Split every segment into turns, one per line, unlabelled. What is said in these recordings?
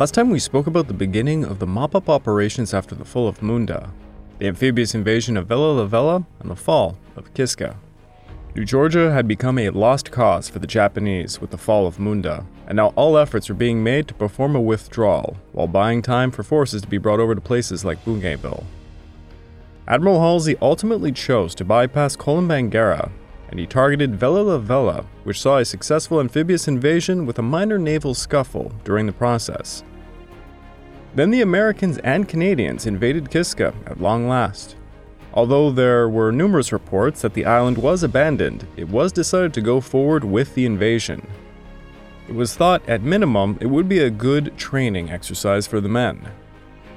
Last time we spoke about the beginning of the mop up operations after the fall of Munda, the amphibious invasion of Vella Lavella, and the fall of Kiska. New Georgia had become a lost cause for the Japanese with the fall of Munda, and now all efforts were being made to perform a withdrawal while buying time for forces to be brought over to places like Bougainville. Admiral Halsey ultimately chose to bypass Kolombangara, and he targeted Vella Lavella, which saw a successful amphibious invasion with a minor naval scuffle during the process. Then the Americans and Canadians invaded Kiska at long last. Although there were numerous reports that the island was abandoned, it was decided to go forward with the invasion. It was thought, at minimum, it would be a good training exercise for the men.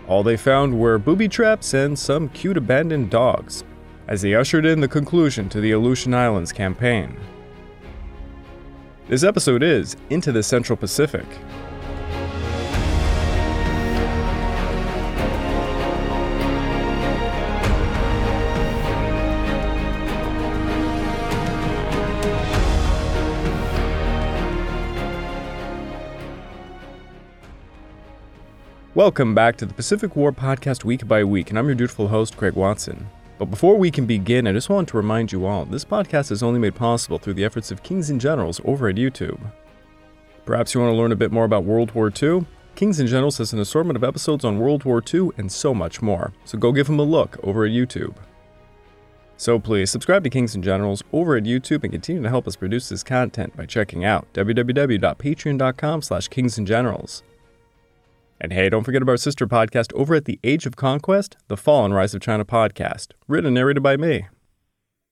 All they found were booby traps and some cute abandoned dogs, as they ushered in the conclusion to the Aleutian Islands campaign. This episode is Into the Central Pacific. Welcome back to the Pacific War Podcast week by week, and I'm your dutiful host, Craig Watson. But before we can begin, I just want to remind you all this podcast is only made possible through the efforts of Kings and Generals over at YouTube. Perhaps you want to learn a bit more about World War II? Kings and Generals has an assortment of episodes on World War II and so much more, so go give them a look over at YouTube. So please subscribe to Kings and Generals over at YouTube and continue to help us produce this content by checking out www.patreon.com slash kingsandgenerals. And hey, don't forget about our sister podcast over at the Age of Conquest, the Fall and Rise of China podcast, written and narrated by me.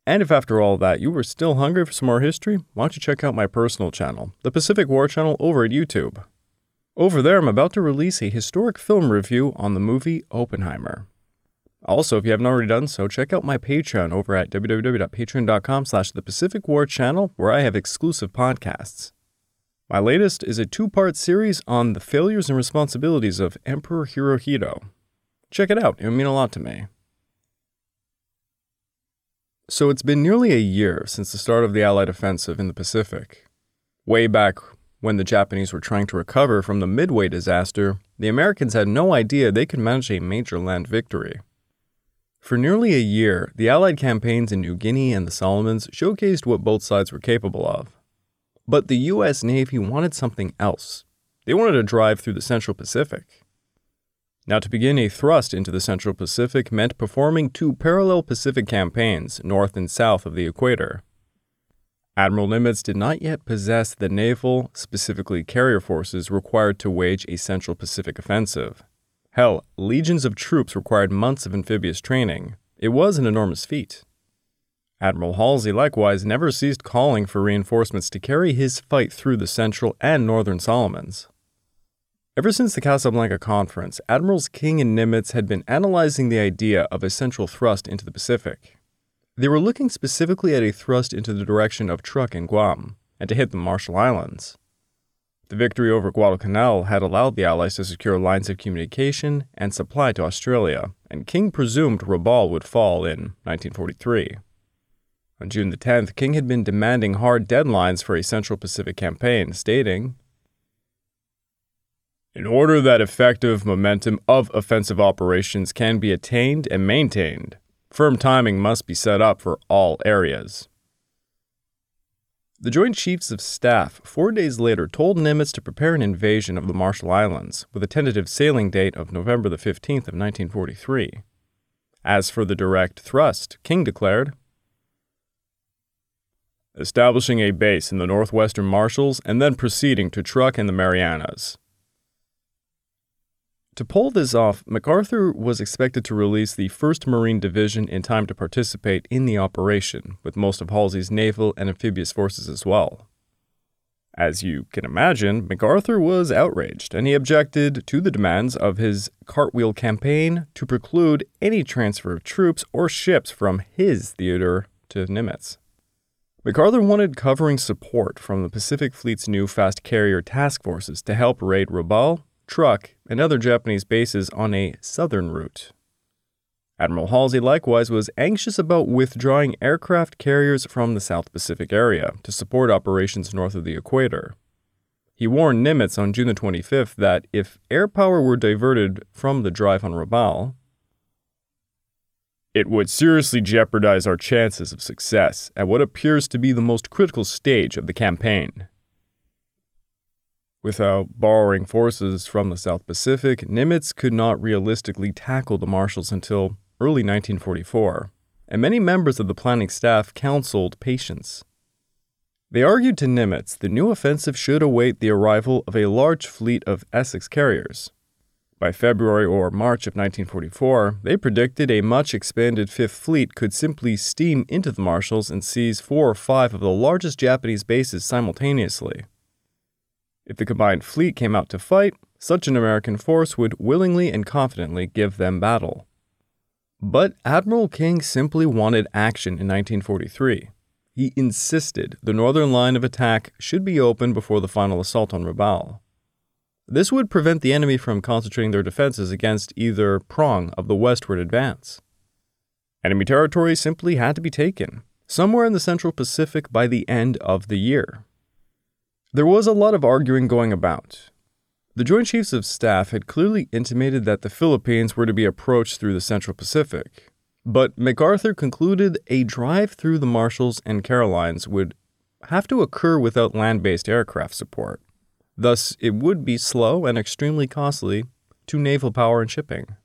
And if after all that you were still hungry for some more history, why don't you check out my personal channel, the Pacific War channel over at YouTube. Over there, I'm about to release a historic film review on the movie Oppenheimer. Also, if you haven't already done so, check out my Patreon over at www.patreon.com slash the Pacific War channel, where I have exclusive podcasts. My latest is a two part series on the failures and responsibilities of Emperor Hirohito. Check it out, it would mean a lot to me. So it's been nearly a year since the start of the Allied offensive in the Pacific. Way back when the Japanese were trying to recover from the Midway disaster, the Americans had no idea they could manage a major land victory. For nearly a year, the Allied campaigns in New Guinea and the Solomons showcased what both sides were capable of. But the U.S. Navy wanted something else. They wanted to drive through the Central Pacific. Now, to begin a thrust into the Central Pacific meant performing two parallel Pacific campaigns, north and south of the equator. Admiral Nimitz did not yet possess the naval, specifically carrier forces, required to wage a Central Pacific offensive. Hell, legions of troops required months of amphibious training. It was an enormous feat. Admiral Halsey likewise never ceased calling for reinforcements to carry his fight through the Central and Northern Solomons. Ever since the Casablanca Conference, Admirals King and Nimitz had been analyzing the idea of a central thrust into the Pacific. They were looking specifically at a thrust into the direction of Truk and Guam, and to hit the Marshall Islands. The victory over Guadalcanal had allowed the Allies to secure lines of communication and supply to Australia, and King presumed Rabaul would fall in 1943. On June the 10th, King had been demanding hard deadlines for a Central Pacific campaign, stating, In order that effective momentum of offensive operations can be attained and maintained, firm timing must be set up for all areas. The Joint Chiefs of Staff four days later told Nimitz to prepare an invasion of the Marshall Islands with a tentative sailing date of November the 15th of 1943. As for the direct thrust, King declared, establishing a base in the northwestern Marshalls, and then proceeding to Truk and the Marianas. To pull this off, MacArthur was expected to release the 1st Marine Division in time to participate in the operation, with most of Halsey's naval and amphibious forces as well. As you can imagine, MacArthur was outraged, and he objected to the demands of his Cartwheel campaign to preclude any transfer of troops or ships from his theater to Nimitz. MacArthur wanted covering support from the Pacific Fleet's new fast carrier task forces to help raid Rabaul, Truk, and other Japanese bases on a southern route. Admiral Halsey likewise was anxious about withdrawing aircraft carriers from the South Pacific area to support operations north of the equator. He warned Nimitz on June 25 that if air power were diverted from the drive on Rabaul, it would seriously jeopardize our chances of success at what appears to be the most critical stage of the campaign. Without borrowing forces from the South Pacific, Nimitz could not realistically tackle the Marshalls until early 1944, and many members of the planning staff counseled patience. They argued to Nimitz the new offensive should await the arrival of a large fleet of Essex carriers, by February or March of 1944, they predicted a much expanded Fifth Fleet could simply steam into the Marshalls and seize four or five of the largest Japanese bases simultaneously. If the combined fleet came out to fight, such an American force would willingly and confidently give them battle. But Admiral King simply wanted action in 1943. He insisted the northern line of attack should be opened before the final assault on Rabaul. This would prevent the enemy from concentrating their defenses against either prong of the westward advance. Enemy territory simply had to be taken, somewhere in the Central Pacific by the end of the year. There was a lot of arguing going about. The Joint Chiefs of Staff had clearly intimated that the Philippines were to be approached through the Central Pacific, but MacArthur concluded a drive through the Marshalls and Carolines would have to occur without land based aircraft support. Thus, it would be slow and extremely costly to naval power and shipping.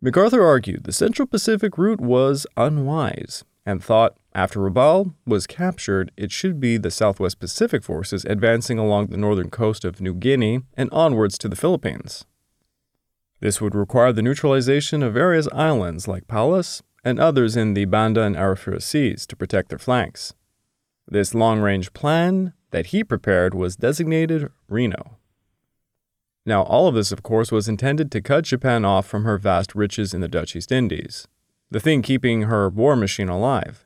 MacArthur argued the Central Pacific route was unwise and thought after Rabaul was captured, it should be the Southwest Pacific forces advancing along the northern coast of New Guinea and onwards to the Philippines. This would require the neutralization of various islands like Palos and others in the Banda and Arafura Seas to protect their flanks. This long range plan that he prepared was designated Reno. Now, all of this, of course, was intended to cut Japan off from her vast riches in the Dutch East Indies, the thing keeping her war machine alive.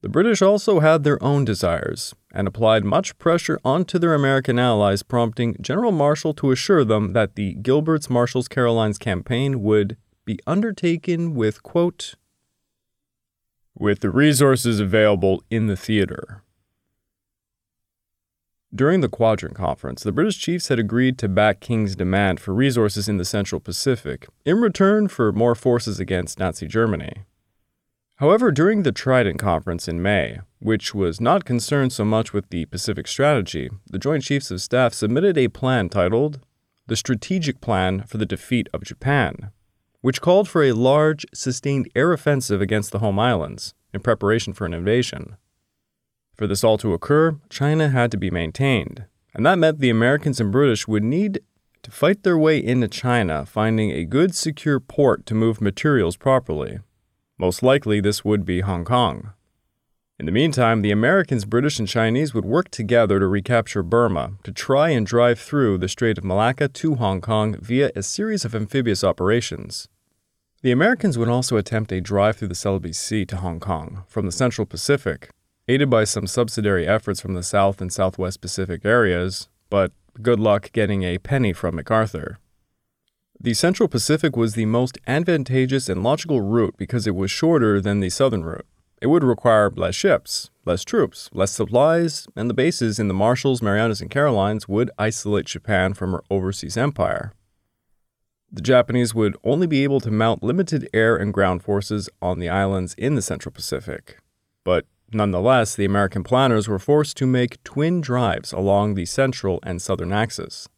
The British also had their own desires and applied much pressure onto their American allies, prompting General Marshall to assure them that the Gilbert's Marshalls Carolines campaign would be undertaken with, quote, with the resources available in the theater, during the Quadrant Conference, the British chiefs had agreed to back King's demand for resources in the Central Pacific in return for more forces against Nazi Germany. However, during the Trident Conference in May, which was not concerned so much with the Pacific strategy, the Joint Chiefs of Staff submitted a plan titled The Strategic Plan for the Defeat of Japan, which called for a large, sustained air offensive against the home islands in preparation for an invasion. For this all to occur, China had to be maintained, and that meant the Americans and British would need to fight their way into China, finding a good, secure port to move materials properly. Most likely, this would be Hong Kong. In the meantime, the Americans, British, and Chinese would work together to recapture Burma, to try and drive through the Strait of Malacca to Hong Kong via a series of amphibious operations. The Americans would also attempt a drive through the Celebes Sea to Hong Kong from the Central Pacific, aided by some subsidiary efforts from the South and Southwest Pacific areas, but good luck getting a penny from MacArthur. The Central Pacific was the most advantageous and logical route because it was shorter than the southern route. It would require less ships, less troops, less supplies, and the bases in the Marshalls, Marianas, and Carolines would isolate Japan from her overseas empire. The Japanese would only be able to mount limited air and ground forces on the islands in the Central Pacific. But Nonetheless, the American planners were forced to make twin drives along the central and southern axis.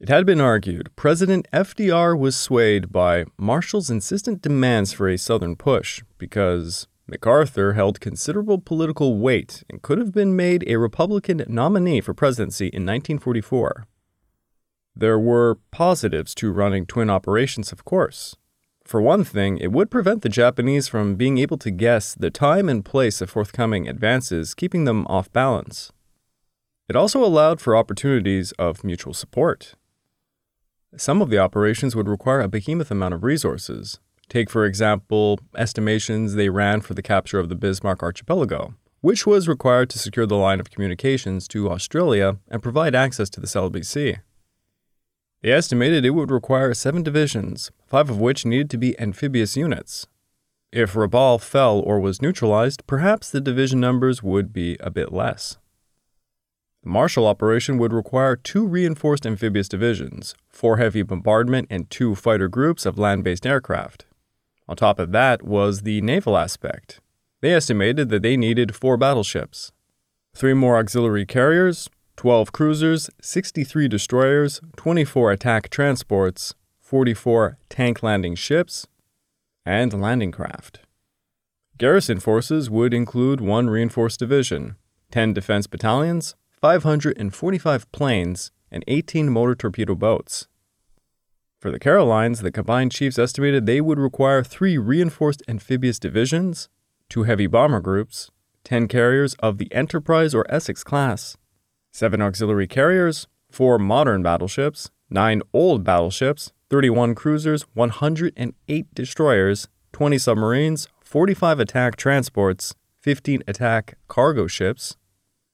It had been argued President FDR was swayed by Marshall's insistent demands for a southern push because MacArthur held considerable political weight and could have been made a Republican nominee for presidency in 1944. There were positives to running twin operations, of course. For one thing, it would prevent the Japanese from being able to guess the time and place of forthcoming advances, keeping them off balance. It also allowed for opportunities of mutual support. Some of the operations would require a behemoth amount of resources. Take, for example, estimations they ran for the capture of the Bismarck Archipelago, which was required to secure the line of communications to Australia and provide access to the Celebes Sea. They estimated it would require seven divisions, five of which needed to be amphibious units. If Rabaul fell or was neutralized, perhaps the division numbers would be a bit less. The Marshall operation would require two reinforced amphibious divisions, four heavy bombardment, and two fighter groups of land based aircraft. On top of that was the naval aspect. They estimated that they needed four battleships, three more auxiliary carriers, 12 cruisers, 63 destroyers, 24 attack transports, 44 tank landing ships, and landing craft. Garrison forces would include one reinforced division, 10 defense battalions, 545 planes, and 18 motor torpedo boats. For the Carolines, the combined chiefs estimated they would require three reinforced amphibious divisions, two heavy bomber groups, 10 carriers of the Enterprise or Essex class, seven auxiliary carriers, four modern battleships, nine old battleships, 31 cruisers, 108 destroyers, 20 submarines, 45 attack transports, 15 attack cargo ships,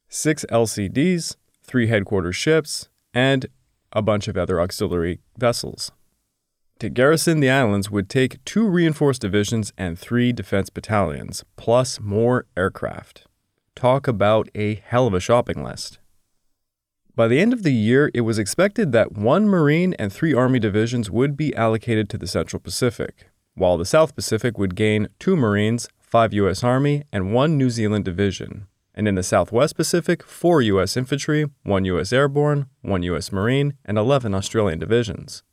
6 LCDs, 3 headquarters ships, and a bunch of other auxiliary vessels. To garrison the islands would take two reinforced divisions and three defense battalions, plus more aircraft. Talk about a hell of a shopping list. By the end of the year, it was expected that one Marine and three Army divisions would be allocated to the Central Pacific, while the South Pacific would gain two Marines, five U.S. Army, and one New Zealand division. And in the Southwest Pacific, four U.S. infantry, one U.S. airborne, one U.S. Marine, and 11 Australian divisions.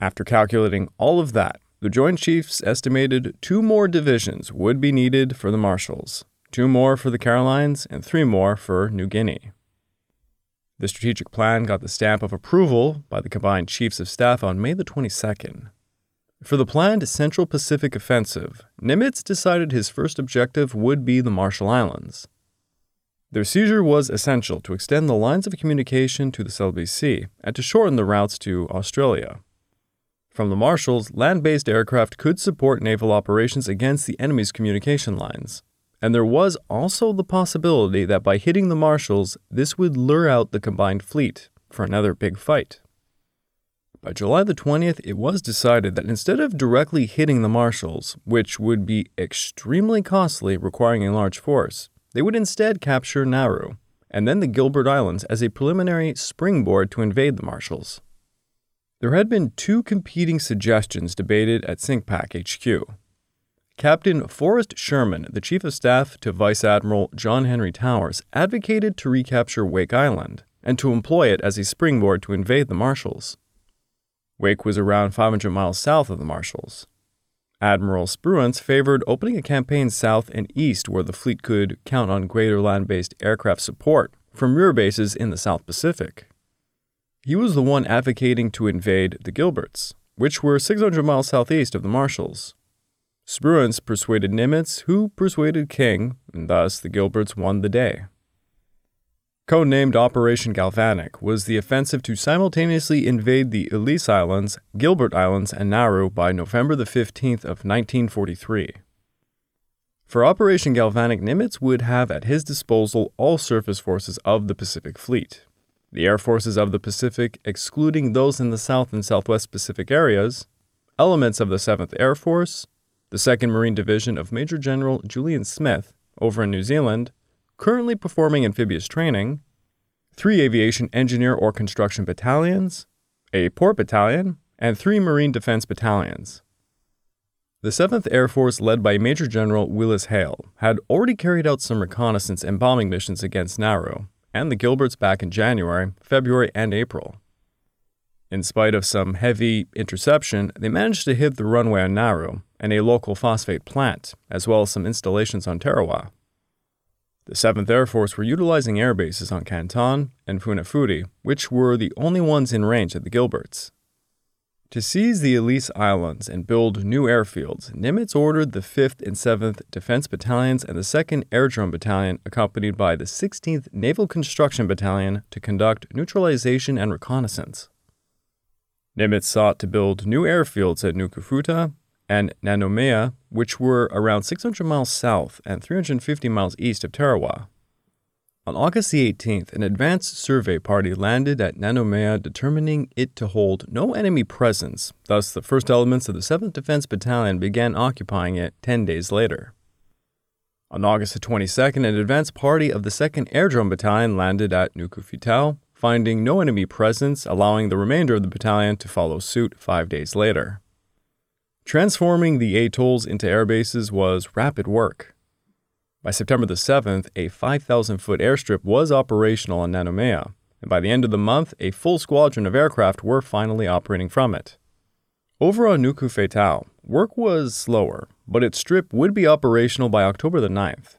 After calculating all of that, the Joint Chiefs estimated two more divisions would be needed for the Marshalls, two more for the Carolines, and three more for New Guinea. The strategic plan got the stamp of approval by the combined chiefs of staff on May the 22nd. For the planned Central Pacific offensive, Nimitz decided his first objective would be the Marshall Islands. Their seizure was essential to extend the lines of communication to the Celebes Sea and to shorten the routes to Australia. From the Marshalls, land based aircraft could support naval operations against the enemy's communication lines. And there was also the possibility that by hitting the Marshalls, this would lure out the combined fleet for another big fight. By July the 20th, it was decided that instead of directly hitting the Marshalls, which would be extremely costly, requiring a large force, they would instead capture Nauru and then the Gilbert Islands as a preliminary springboard to invade the Marshalls. There had been two competing suggestions debated at CINCPAC HQ. Captain Forrest Sherman, the Chief of Staff to Vice Admiral John Henry Towers, advocated to recapture Wake Island and to employ it as a springboard to invade the Marshalls. Wake was around 500 miles south of the Marshalls. Admiral Spruance favored opening a campaign south and east where the fleet could count on greater land based aircraft support from rear bases in the South Pacific. He was the one advocating to invade the Gilberts, which were 600 miles southeast of the Marshalls. Spruance persuaded Nimitz, who persuaded King, and thus the Gilberts won the day. Codenamed Operation Galvanic was the offensive to simultaneously invade the Ellice Islands, Gilbert Islands, and Nauru by November the 15th of 1943. For Operation Galvanic, Nimitz would have at his disposal all surface forces of the Pacific Fleet. The air forces of the Pacific, excluding those in the South and Southwest Pacific areas, elements of the 7th Air Force, the 2nd Marine Division of Major General Julian Smith, over in New Zealand, currently performing amphibious training, three aviation engineer or construction battalions, a port battalion, and three Marine Defense battalions. The 7th Air Force, led by Major General Willis Hale, had already carried out some reconnaissance and bombing missions against Nauru and the Gilberts back in January, February, and April. In spite of some heavy interception, they managed to hit the runway on Nauru and a local phosphate plant, as well as some installations on Tarawa. The 7th Air Force were utilizing air bases on Canton and Funafuti, which were the only ones in range at the Gilberts. To seize the Ellice Islands and build new airfields, Nimitz ordered the 5th and 7th Defense Battalions and the 2nd Aerodrome Battalion, accompanied by the 16th Naval Construction Battalion, to conduct neutralization and reconnaissance. Nimitz sought to build new airfields at Nukufetau and Nanumea, which were around 600 miles south and 350 miles east of Tarawa. On August the 18th, an advanced survey party landed at Nanumea, determining it to hold no enemy presence. Thus, the first elements of the 7th Defense Battalion began occupying it 10 days later. On August the 22nd, an advance party of the 2nd Air Battalion landed at Nuku finding no enemy presence, allowing the remainder of the battalion to follow suit five days later. Transforming the atolls into air bases was rapid work. By September the 7th, a 5,000 foot airstrip was operational on Nanumea, and by the end of the month, a full squadron of aircraft were finally operating from it. Over on Nukufetau, work was slower, but its strip would be operational by October the 9th.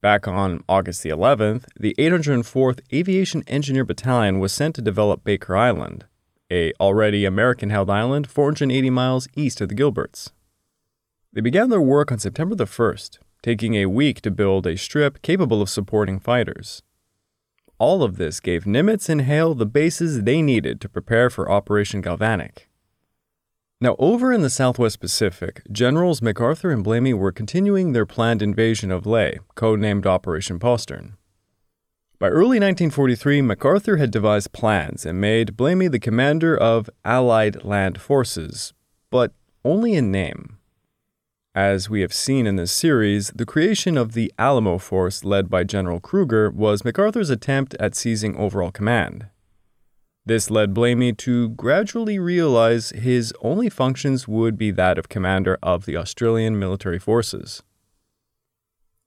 Back on August the 11th, the 804th Aviation Engineer Battalion was sent to develop Baker Island, a already American-held island 480 miles east of the Gilberts. They began their work on September the 1st, taking a week to build a strip capable of supporting fighters. All of this gave Nimitz and Hale the bases they needed to prepare for Operation Galvanic. Now, over in the Southwest Pacific, Generals MacArthur and Blamey were continuing their planned invasion of Lae, codenamed Operation Postern. By early 1943, MacArthur had devised plans and made Blamey the commander of Allied land forces, but only in name. As we have seen in this series, the creation of the Alamo Force led by General Krueger was MacArthur's attempt at seizing overall command. This led Blamey to gradually realize his only functions would be that of commander of the Australian military forces.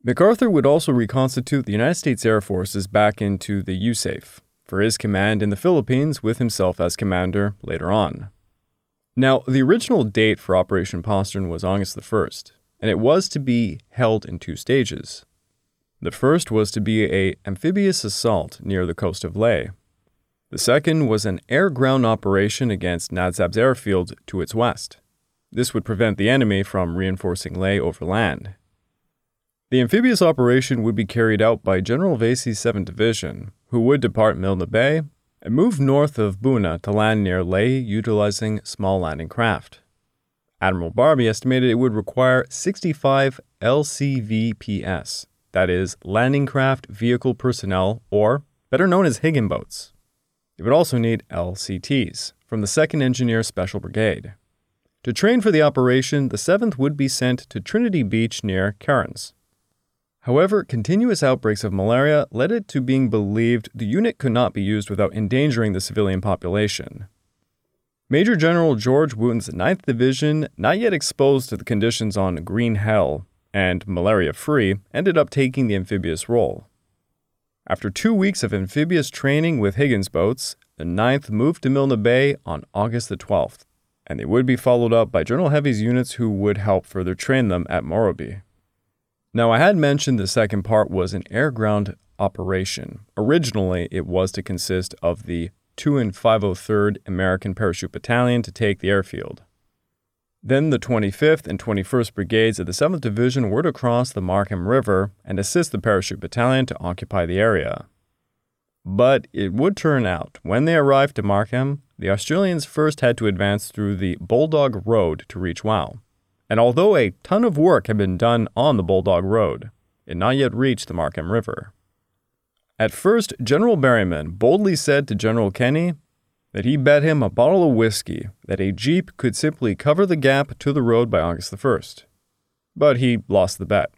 MacArthur would also reconstitute the United States Air Forces back into the USAF for his command in the Philippines with himself as commander later on. Now, the original date for Operation Postern was August the 1st, and it was to be held in two stages. The first was to be a amphibious assault near the coast of Lae. The second was an air-ground operation against Nadzab's airfield to its west. This would prevent the enemy from reinforcing Lae over land. The amphibious operation would be carried out by General Vasey's 7th Division, who would depart Milne Bay and move north of Buna to land near Lae utilizing small landing craft. Admiral Barbey estimated it would require 65 LCVPS, that is, landing craft vehicle personnel, or better known as Higgin boats. It would also need LCTs from the 2nd Engineer Special Brigade. To train for the operation, the 7th would be sent to Trinity Beach near Cairns. However, continuous outbreaks of malaria led it to being believed the unit could not be used without endangering the civilian population. Major General George Wootten's 9th Division, not yet exposed to the conditions on Green Hell and malaria free, ended up taking the amphibious role. After two weeks of amphibious training with Higgins boats, the 9th moved to Milne Bay on August the 12th, and they would be followed up by General Heavey's units who would help further train them at Morobe. Now, I had mentioned the second part was an air ground operation. Originally, it was to consist of the 2 and 503rd American Parachute Battalion to take the airfield. Then the 25th and 21st Brigades of the 7th Division were to cross the Markham River and assist the Parachute Battalion to occupy the area. But it would turn out, when they arrived to Markham, the Australians first had to advance through the Bulldog Road to reach Wau and although a ton of work had been done on the Bulldog Road, it had not yet reached the Markham River. At first, General Berryman boldly said to General Kenney that he bet him a bottle of whiskey that a Jeep could simply cover the gap to the road by August the 1st. But he lost the bet.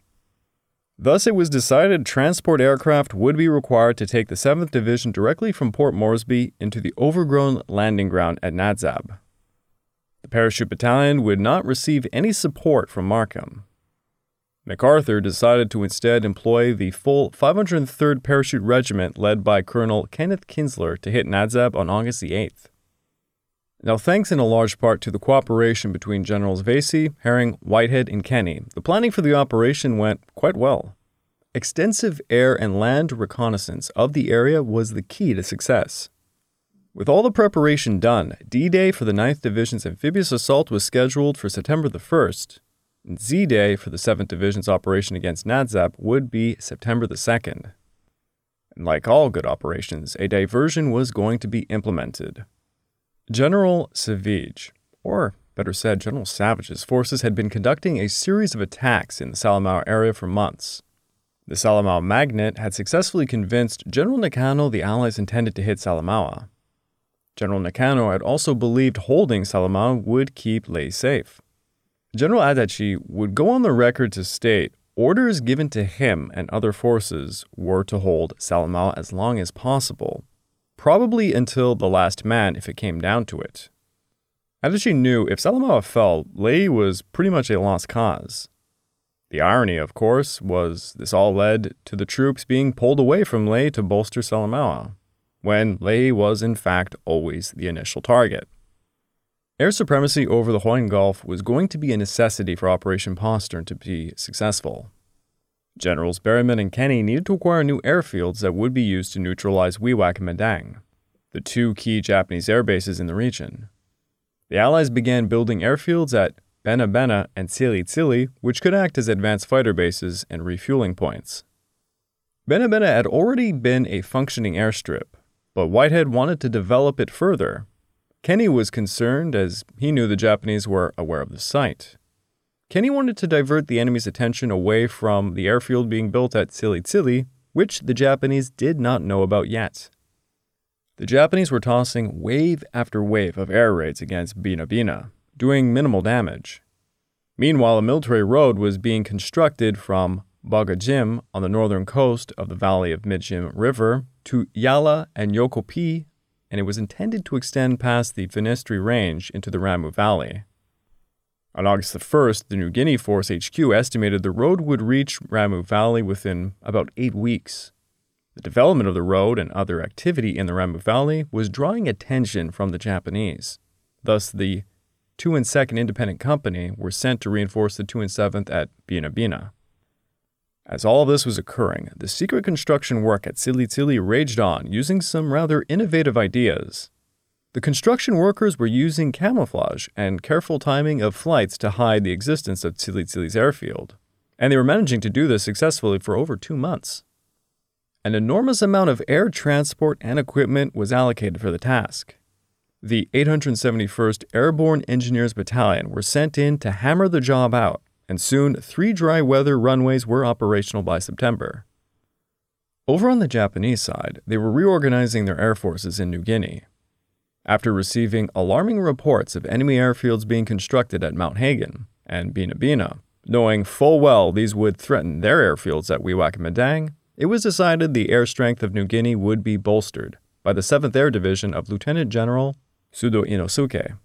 Thus, it was decided transport aircraft would be required to take the 7th Division directly from Port Moresby into the overgrown landing ground at Nadzab. The parachute battalion would not receive any support from Markham. MacArthur decided to instead employ the full 503rd Parachute Regiment led by Colonel Kenneth Kinsler to hit Nadzab on August the 8th. Now, thanks in a large part to the cooperation between Generals Vasey, Herring, Whitehead, and Kenney, the planning for the operation went quite well. Extensive air and land reconnaissance of the area was the key to success. With all the preparation done, D Day for the 9th Division's amphibious assault was scheduled for September the 1st, and Z Day for the 7th Division's operation against Nadzab would be September the 2nd. And like all good operations, a diversion was going to be implemented. General Savage, or better said, General Savage's forces had been conducting a series of attacks in the Salamaua area for months. The Salamaua Magnet had successfully convinced General Nakano the Allies intended to hit Salamaua. General Nakano had also believed holding Salamaua would keep Lae safe. General Adachi would go on the record to state orders given to him and other forces were to hold Salamaua as long as possible, probably until the last man if it came down to it. Adachi knew if Salamaua fell, Lae was pretty much a lost cause. The irony, of course, was this all led to the troops being pulled away from Lae to bolster Salamaua, when Lae was in fact always the initial target. Air supremacy over the Gulf was going to be a necessity for Operation Postern to be successful. Generals Berryman and Kenney needed to acquire new airfields that would be used to neutralize Wewak and Madang, the two key Japanese air bases in the region. The Allies began building airfields at Bena Bena and Tsili Tsili, which could act as advanced fighter bases and refueling points. Bena Bena had already been a functioning airstrip, but Whitehead wanted to develop it further Kenney was concerned as he knew the Japanese were aware of the site. Kenney wanted to divert the enemy's attention away from the airfield being built at Tsili, which the Japanese did not know about yet. The Japanese were tossing wave after wave of air raids against Bena Bena, doing minimal damage. Meanwhile, a military road was being constructed from Bogadjim on the northern coast of the valley of Midjim River to Yala and Yokopi and it was intended to extend past the Finisterre Range into the Ramu Valley. On August 1st, the New Guinea Force HQ estimated the road would reach Ramu Valley within about eight weeks. The development of the road and other activity in the Ramu Valley was drawing attention from the Japanese. Thus, the 2 and 2nd Independent Company were sent to reinforce the 2 and 7th at Bena Bena. As all this was occurring, the secret construction work at Tsili raged on, using some rather innovative ideas. The construction workers were using camouflage and careful timing of flights to hide the existence of Tsili Tsili's airfield, and they were managing to do this successfully for over two months. An enormous amount of air transport and equipment was allocated for the task. The 871st Airborne Engineers Battalion were sent in to hammer the job out, and soon three dry weather runways were operational by September. Over on the Japanese side, they were reorganizing their air forces in New Guinea. After receiving alarming reports of enemy airfields being constructed at Mount Hagen and Bena Bena, knowing full well these would threaten their airfields at Wewak and Madang, it was decided the air strength of New Guinea would be bolstered by the 7th Air Division of Lieutenant General Sudo Inosuke.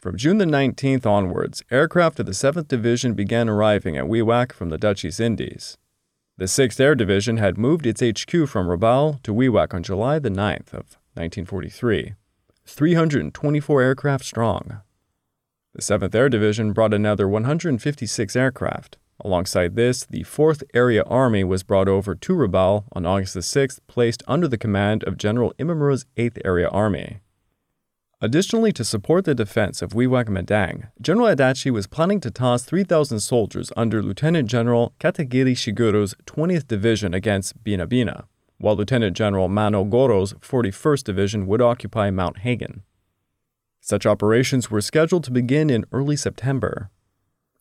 From June the 19th onwards, aircraft of the 7th Division began arriving at Wewak from the Dutch East Indies. The 6th Air Division had moved its HQ from Rabaul to Wewak on July the 9th of 1943, 324 aircraft strong. The 7th Air Division brought another 156 aircraft. Alongside this, the 4th Area Army was brought over to Rabaul on August the 6th, placed under the command of General Imamura's 8th Area Army. Additionally, to support the defense of Wewak Madang, General Adachi was planning to toss 3,000 soldiers under Lieutenant General Katagiri Shigeru's 20th Division against Bena Bena, while Lieutenant General Mano Goro's 41st Division would occupy Mount Hagen. Such operations were scheduled to begin in early September.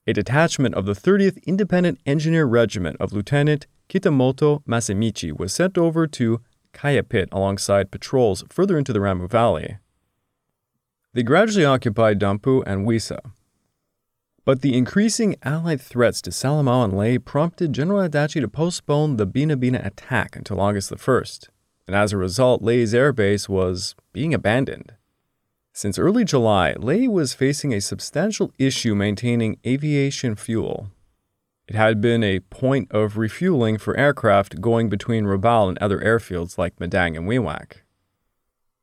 A detachment of the 30th Independent Engineer Regiment of Lieutenant Kitamoto Masamichi was sent over to Kaiapit alongside patrols further into the Ramu Valley. They gradually occupied Dampu and Wisa. But the increasing Allied threats to Salamaua and Lae prompted General Adachi to postpone the Bena Bena attack until August the 1st, and as a result, Lae's airbase was being abandoned. Since early July, Lae was facing a substantial issue maintaining aviation fuel. It had been a point of refueling for aircraft going between Rabaul and other airfields like Madang and Wewak.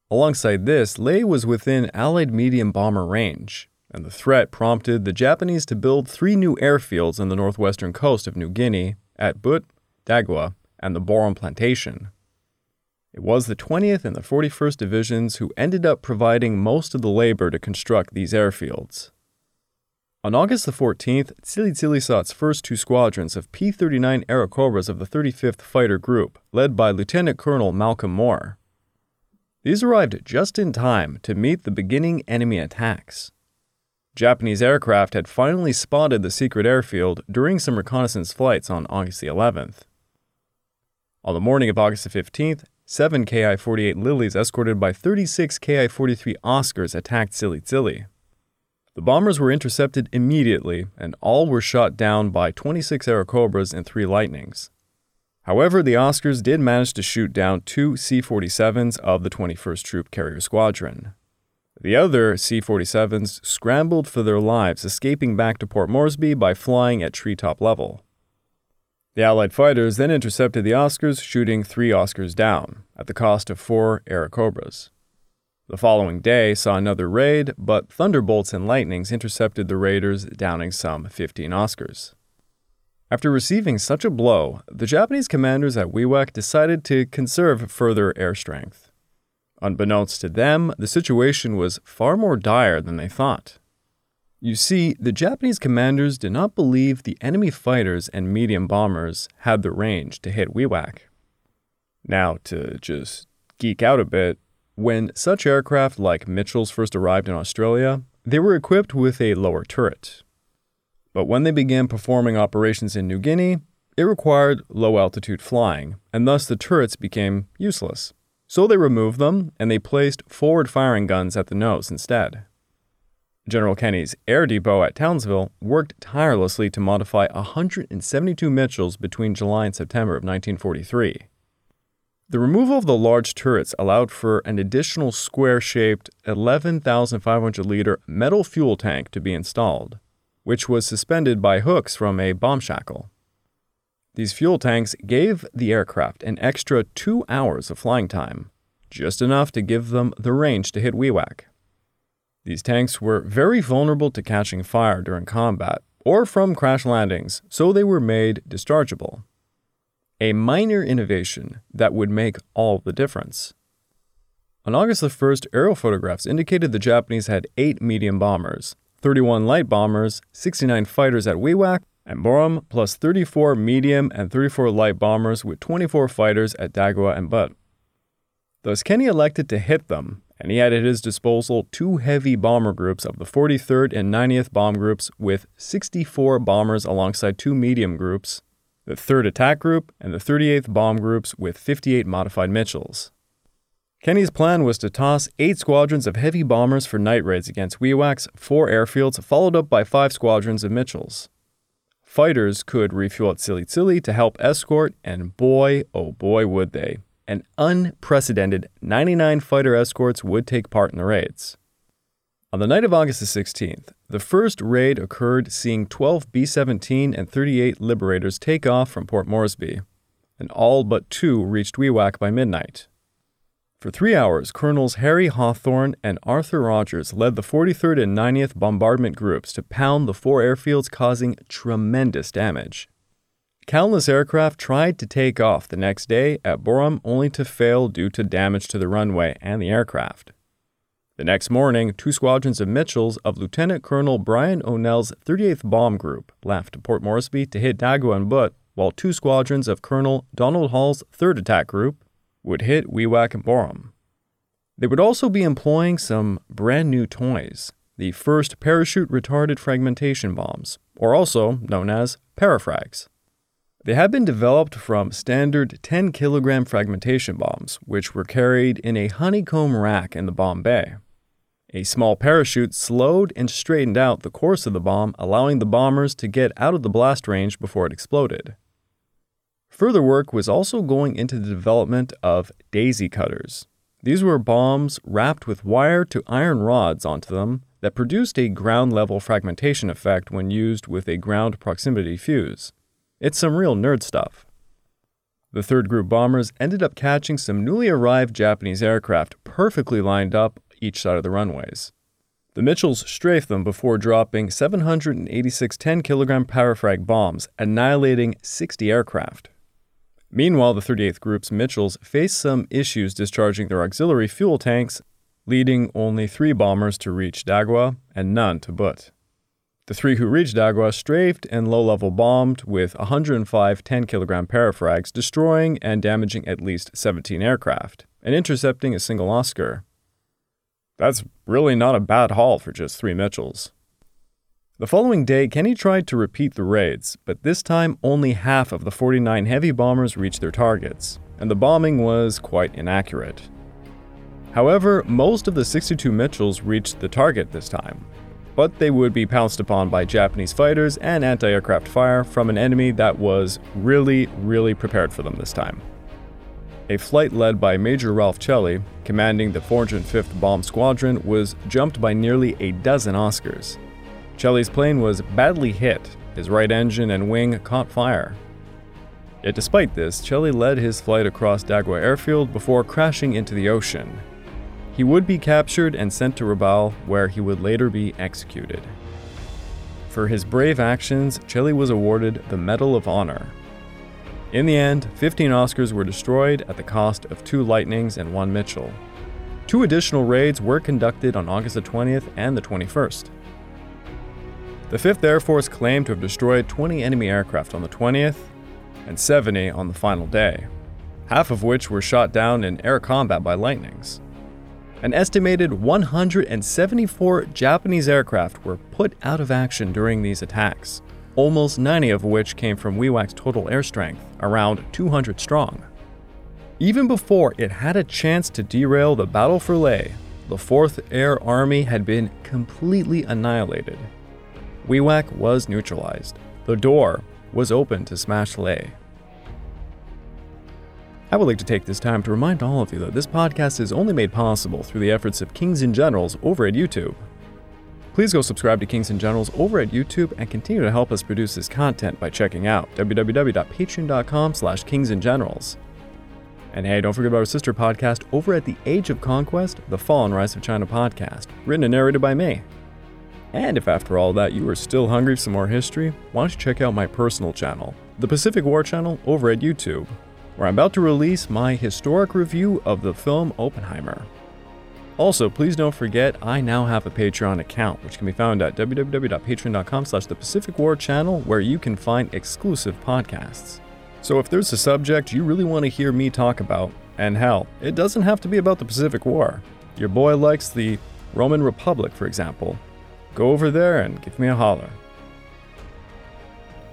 Alongside this, Lae was within Allied medium bomber range, and the threat prompted the Japanese to build three new airfields on the northwestern coast of New Guinea at But, Dagua, and the Boram Plantation. It was the 20th and the 41st Divisions who ended up providing most of the labor to construct these airfields. On August the 14th, Tsili saw its first two squadrons of P 39 Airacobras of the 35th Fighter Group, led by Lieutenant Colonel Malcolm Moore. These arrived just in time to meet the beginning enemy attacks. Japanese aircraft had finally spotted the secret airfield during some reconnaissance flights on August the 11th. On the morning of August the 15th, seven Ki 48 Lilies escorted by 36 Ki 43 Oscars attacked Tsili. The bombers were intercepted immediately, and all were shot down by 26 Airacobras and 3 Lightnings. However, the Oscars did manage to shoot down two C 47s of the 21st Troop Carrier Squadron. The other C 47s scrambled for their lives, escaping back to Port Moresby by flying at treetop level. The Allied fighters then intercepted the Oscars, shooting three Oscars down, at the cost of four Airacobras. The following day saw another raid, but Thunderbolts and Lightnings intercepted the raiders, downing some 15 Oscars. After receiving such a blow, the Japanese commanders at Wewak decided to conserve further air strength. Unbeknownst to them, the situation was far more dire than they thought. You see, the Japanese commanders did not believe the enemy fighters and medium bombers had the range to hit Wewak. Now, to just geek out a bit, when such aircraft like Mitchell's first arrived in Australia, they were equipped with a lower turret. But when they began performing operations in New Guinea, it required low altitude flying, and thus the turrets became useless. So they removed them and they placed forward firing guns at the nose instead. General Kenney's air depot at Townsville worked tirelessly to modify 172 Mitchells between July and September of 1943. The removal of the large turrets allowed for an additional square shaped 11,500 liter metal fuel tank to be installed, which was suspended by hooks from a bomb shackle. These fuel tanks gave the aircraft an extra two hours of flying time, just enough to give them the range to hit Wewak. These tanks were very vulnerable to catching fire during combat or from crash landings, so they were made dischargeable a minor innovation that would make all the difference. On August the 1st, aerial photographs indicated the Japanese had 8 medium bombers, 31 light bombers, 69 fighters at Wewak and Boram, plus 34 medium and 34 light bombers with 24 fighters at Dagua and But. Thus, Kenney elected to hit them, and he had at his disposal two heavy bomber groups of the 43rd and 90th Bomb Groups with 64 bombers alongside two medium groups the 3rd Attack Group, and the 38th Bomb Groups with 58 modified Mitchells. Kenney's plan was to toss eight squadrons of heavy bombers for night raids against Wewak's four airfields, followed up by five squadrons of Mitchells. Fighters could refuel at Tsili to help escort, and boy, oh boy, would they. An unprecedented 99 fighter escorts would take part in the raids. On the night of August the 16th, the first raid occurred seeing 12 B 17 and 38 Liberators take off from Port Moresby, and all but two reached Wewak by midnight. For three hours, Colonels Harry Hawthorne and Arthur Rogers led the 43rd and 90th bombardment groups to pound the four airfields, causing tremendous damage. Countless aircraft tried to take off the next day at Boram only to fail due to damage to the runway and the aircraft. The next morning, two squadrons of Mitchells of Lieutenant Colonel Brian O'Neill's 38th Bomb Group left Port Moresby to hit Dagua and But, while two squadrons of Colonel Donald Hall's 3rd Attack Group would hit Wewak and Boram. They would also be employing some brand new toys, the first parachute retarded fragmentation bombs, or also known as parafrags. They had been developed from standard 10 kilogram fragmentation bombs, which were carried in a honeycomb rack in the bomb bay. A small parachute slowed and straightened out the course of the bomb, allowing the bombers to get out of the blast range before it exploded. Further work was also going into the development of daisy cutters. These were bombs wrapped with wire to iron rods onto them that produced a ground level fragmentation effect when used with a ground proximity fuse. It's some real nerd stuff. The third group bombers ended up catching some newly arrived Japanese aircraft perfectly lined up each side of the runways. The Mitchells strafed them before dropping 786 10 kilogram parafrag bombs, annihilating 60 aircraft. Meanwhile, the 38th Group's Mitchells faced some issues discharging their auxiliary fuel tanks, leading only three bombers to reach Dagua and none to But. The three who reached Dagua strafed and low level bombed with 105 10 kilogram parafrags, destroying and damaging at least 17 aircraft, and intercepting a single Oscar. That's really not a bad haul for just three Mitchells. The following day, Kenney tried to repeat the raids, but this time only half of the 49 heavy bombers reached their targets, and the bombing was quite inaccurate. However, most of the 62 Mitchells reached the target this time. but they would be pounced upon by Japanese fighters and anti aircraft fire from an enemy that was really, really prepared for them this time. A flight led by Major Ralph Cheli, commanding the 405th Bomb Squadron, was jumped by nearly a dozen Oscars. Cheli's plane was badly hit, his right engine and wing caught fire. Yet despite this, Cheli led his flight across Dagua Airfield before crashing into the ocean, he would be captured and sent to Rabaul, where he would later be executed. For his brave actions, Cheli was awarded the Medal of Honor. In the end, 15 Oscars were destroyed at the cost of two Lightnings and one Mitchell. Two additional raids were conducted on August the 20th and the 21st. The 5th Air Force claimed to have destroyed 20 enemy aircraft on the 20th and 70 on the final day, half of which were shot down in air combat by Lightnings. An estimated 174 Japanese aircraft were put out of action during these attacks, almost 90 of which came from Wewak's total air strength, around 200 strong. Even before it had a chance to derail the battle for Lae, the 4th Air Army had been completely annihilated. Wewak was neutralized. The door was open to smash Lae. I would like to take this time to remind all of you that this podcast is only made possible through the efforts of Kings and Generals over at YouTube. Please go subscribe to Kings and Generals over at YouTube and continue to help us produce this content by checking out www.patreon.com slash kingsandgenerals. And hey, don't forget about our sister podcast over at the Age of Conquest, the Fall and Rise of China podcast, written and narrated by me. And if after all that you are still hungry for some more history, why don't you check out my personal channel, the Pacific War channel over at YouTube where I'm about to release my historic review of the film Oppenheimer. Also, please don't forget I now have a Patreon account, which can be found at www.patreon.com slash the Pacific War channel, where you can find exclusive podcasts. So if there's a subject you really want to hear me talk about, and hell, it doesn't have to be about the Pacific War. Your boy likes the Roman Republic, for example. Go over there and give me a holler.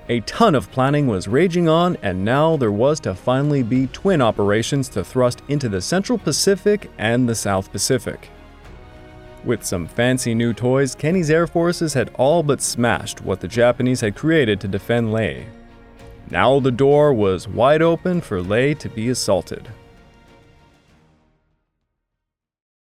A ton of planning was raging on, and now there was to finally be twin operations to thrust into the Central Pacific and the South Pacific. With some fancy new toys, Kenney's air forces had all but smashed what the Japanese had created to defend Lae. Now the door was wide open for Lae to be assaulted.